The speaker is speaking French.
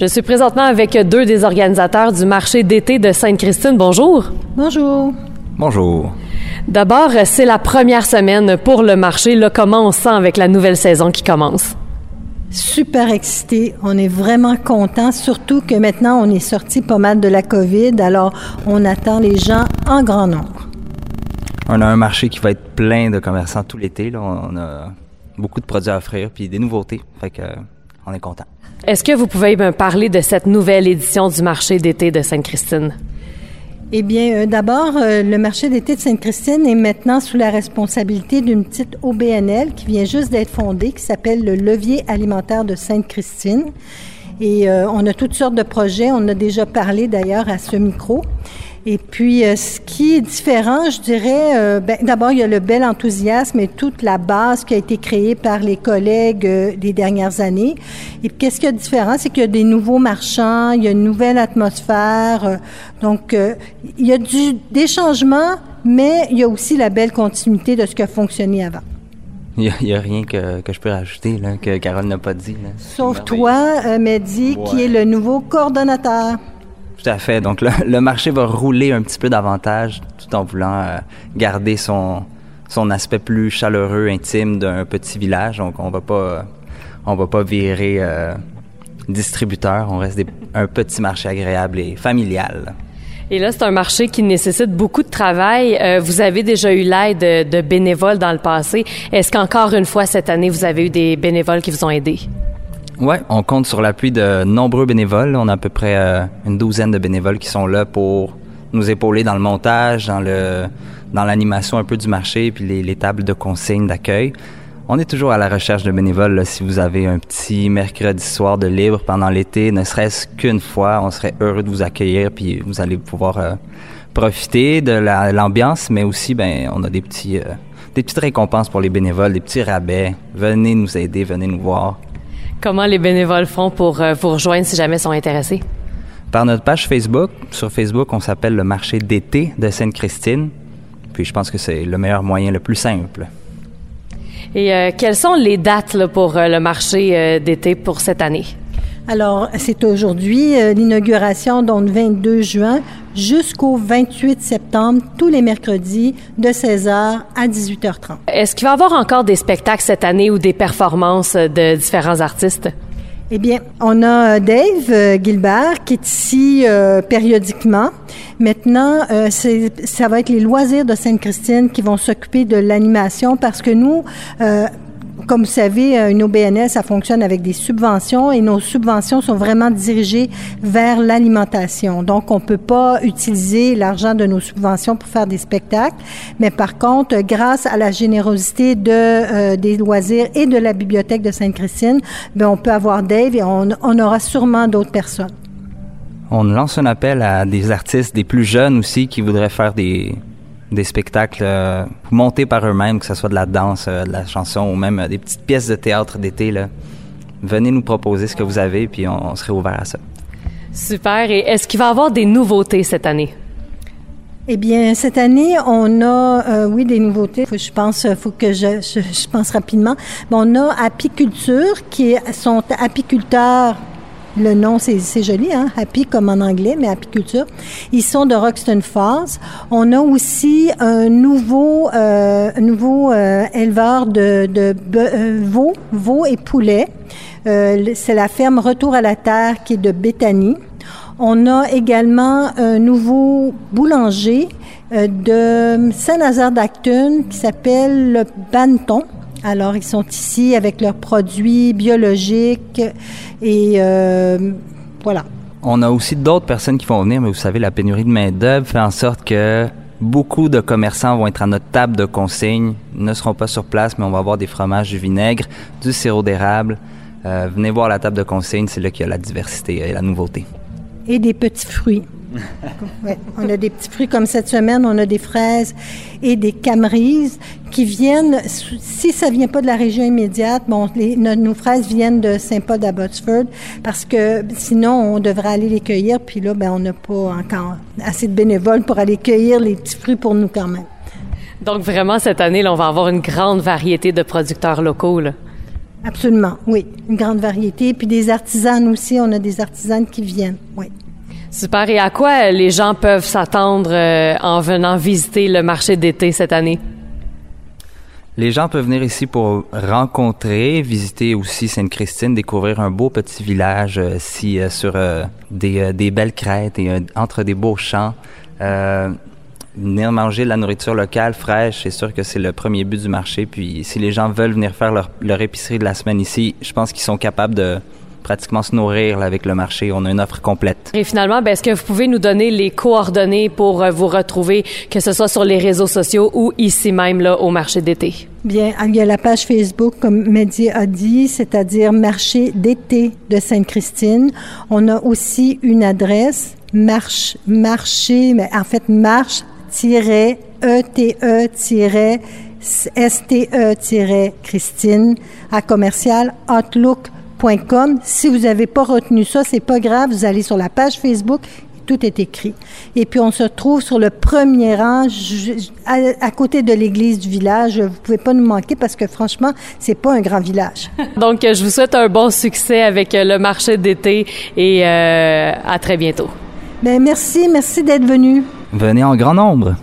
Je suis présentement avec deux des organisateurs du marché d'été de Sainte-Christine. Bonjour. Bonjour. Bonjour. D'abord, c'est la première semaine pour le marché. Là, comment on sent avec la nouvelle saison qui commence? Super excité. On est vraiment content, surtout que maintenant on est sorti pas mal de la COVID, alors on attend les gens en grand nombre. On a un marché qui va être plein de commerçants tout l'été. On a beaucoup de produits à offrir puis des nouveautés. Fait que, on est content. Est-ce que vous pouvez me parler de cette nouvelle édition du marché d'été de Sainte-Christine? Eh bien, euh, d'abord, euh, le marché d'été de Sainte-Christine est maintenant sous la responsabilité d'une petite OBNL qui vient juste d'être fondée, qui s'appelle le Levier alimentaire de Sainte-Christine. Et euh, on a toutes sortes de projets. On a déjà parlé d'ailleurs à ce micro. Et puis, euh, ce qui est différent, je dirais, euh, ben, d'abord, il y a le bel enthousiasme et toute la base qui a été créée par les collègues euh, des dernières années. Et qu'est-ce qui est différent? C'est qu'il y a des nouveaux marchands, il y a une nouvelle atmosphère. donc, il y a du, des changements, mais il y a aussi la belle continuité de ce qui a fonctionné avant. Il n'y a, rien que, que, je peux rajouter là, que Carole n'a pas dit. Là. Sauf toi, Mehdi, qui est le nouveau coordonnateur. Tout à fait. Donc le, marché va rouler un petit peu davantage tout en voulant euh, garder son, son aspect plus chaleureux, intime d'un petit village. Donc on va pas va pas virer euh, distributeur. On reste un petit marché agréable et familial. Et là, c'est un marché qui nécessite beaucoup de travail. Euh, vous avez déjà eu l'aide de, de bénévoles dans le passé. Est-ce qu'encore une fois cette année, vous avez eu des bénévoles qui vous ont aidé? Oui, on compte sur l'appui de nombreux bénévoles. On a à peu près euh, une douzaine de bénévoles qui sont là pour nous épauler dans le montage, dans le dans l'animation un peu du marché, puis les, les tables de consignes d'accueil. On est toujours à la recherche de bénévoles. Si vous avez un petit mercredi soir de libre pendant l'été, ne serait-ce qu'une fois, on serait heureux de vous accueillir, puis vous allez pouvoir euh, profiter de l'ambiance, mais aussi, ben, on a des petits euh, des petites récompenses pour les bénévoles, des petits rabais. Venez nous aider, venez nous voir. Comment les bénévoles font pour euh, vous rejoindre si jamais ils sont intéressés? Par notre page Facebook. Sur Facebook, on s'appelle le marché d'été de Sainte-Christine. Puis je pense que c'est le meilleur moyen, le plus simple. Et euh, quelles sont les dates là, pour euh, le marché d'été pour cette année? Alors, c'est aujourd'hui euh, l'inauguration, donc 22 juin, jusqu'au 28 septembre, tous les mercredis, de 16h à 18h30. Est-ce qu'il va y avoir encore des spectacles cette année ou des performances de différents artistes? Eh bien, on a Dave Gilbert qui est ici euh, périodiquement. Maintenant, euh, ça va être les loisirs de Sainte-Christine qui vont s'occuper de l'animation parce que nous, euh, comme vous savez, une OBNL, ça fonctionne avec des subventions et nos subventions sont vraiment dirigées vers l'alimentation. Donc, on peut pas utiliser l'argent de nos subventions pour faire des spectacles, mais par contre, grâce à la générosité de euh, des loisirs et de la bibliothèque de Sainte-Christine, ben on peut avoir Dave et on aura sûrement d'autres personnes. On lance un appel à des artistes, des plus jeunes aussi, qui voudraient faire des, des spectacles euh, montés par eux-mêmes, que ce soit de la danse, euh, de la chanson ou même euh, des petites pièces de théâtre d'été. Venez nous proposer ce que vous avez, puis on, on serait ouvert à ça. Super. Et est-ce qu'il va y avoir des nouveautés cette année? Eh bien, cette année, on a, euh, oui, des nouveautés. Faut, je pense, faut que je, je, je pense rapidement. Bon, on a apiculture, qui sont apiculteurs le nom, c'est joli, hein? Happy comme en anglais, mais apiculture. Ils sont de Roxton Falls. On a aussi un nouveau, euh, nouveau euh, éleveur de, de euh, veaux, veaux et poulets. Euh, c'est la ferme Retour à la Terre qui est de Béthanie. On a également un nouveau boulanger euh, de Saint-Nazaire d'Acton qui s'appelle le Banton. Alors, ils sont ici avec leurs produits biologiques et euh, voilà. On a aussi d'autres personnes qui vont venir, mais vous savez, la pénurie de main-d'œuvre fait en sorte que beaucoup de commerçants vont être à notre table de consigne, Ils ne seront pas sur place, mais on va avoir des fromages, du vinaigre, du sirop d'érable. Euh, venez voir la table de consigne, c'est là qu'il y a la diversité et la nouveauté. Et des petits fruits. on a des petits fruits comme cette semaine, on a des fraises et des camerises qui viennent, si ça vient pas de la région immédiate, bon, les, nos, nos, fraises viennent de Saint-Paul d'Abbotsford parce que sinon on devrait aller les cueillir, puis là, ben, on n'a pas encore assez de bénévoles pour aller cueillir les petits fruits pour nous quand même. Donc vraiment, cette année, là, on va avoir une grande variété de producteurs locaux. Là. Absolument, oui. Une grande variété. Puis des artisanes aussi. On a des artisanes qui viennent, oui. Super. Et à quoi les gens peuvent s'attendre euh, en venant visiter le marché d'été cette année? Les gens peuvent venir ici pour rencontrer, visiter aussi Sainte-Christine, découvrir un beau petit village euh, ici euh, sur des, des, belles crêtes et entre des beaux champs venir manger de la nourriture locale, fraîche, c'est sûr que c'est le premier but du marché. Puis si les gens veulent venir faire leur, épicerie de la semaine ici, je pense qu'ils sont capables de pratiquement se nourrir avec le marché. On a une offre complète. Et finalement, ben, est-ce que vous pouvez nous donner les coordonnées pour euh, vous retrouver, que ce soit sur les réseaux sociaux ou ici même là, au marché d'été? Bien, il y a la page Facebook, comme Mehdi a dit, c'est-à-dire Marché d'été de Sainte-Christine. On a aussi une adresse, marche, marché, mais en fait, marche ete-ste-christine à commercial Si vous n'avez pas retenu ça, c'est pas grave, vous allez sur la page Facebook, tout est écrit. Et puis on se trouve sur le premier rang, à, côté de l'église du village. Vous pouvez pas nous manquer parce que franchement, c'est pas un grand village. Donc je vous souhaite un bon succès avec le marché d'été et euh, à très bientôt. Ben merci, merci d'être venu. Venez en grand nombre.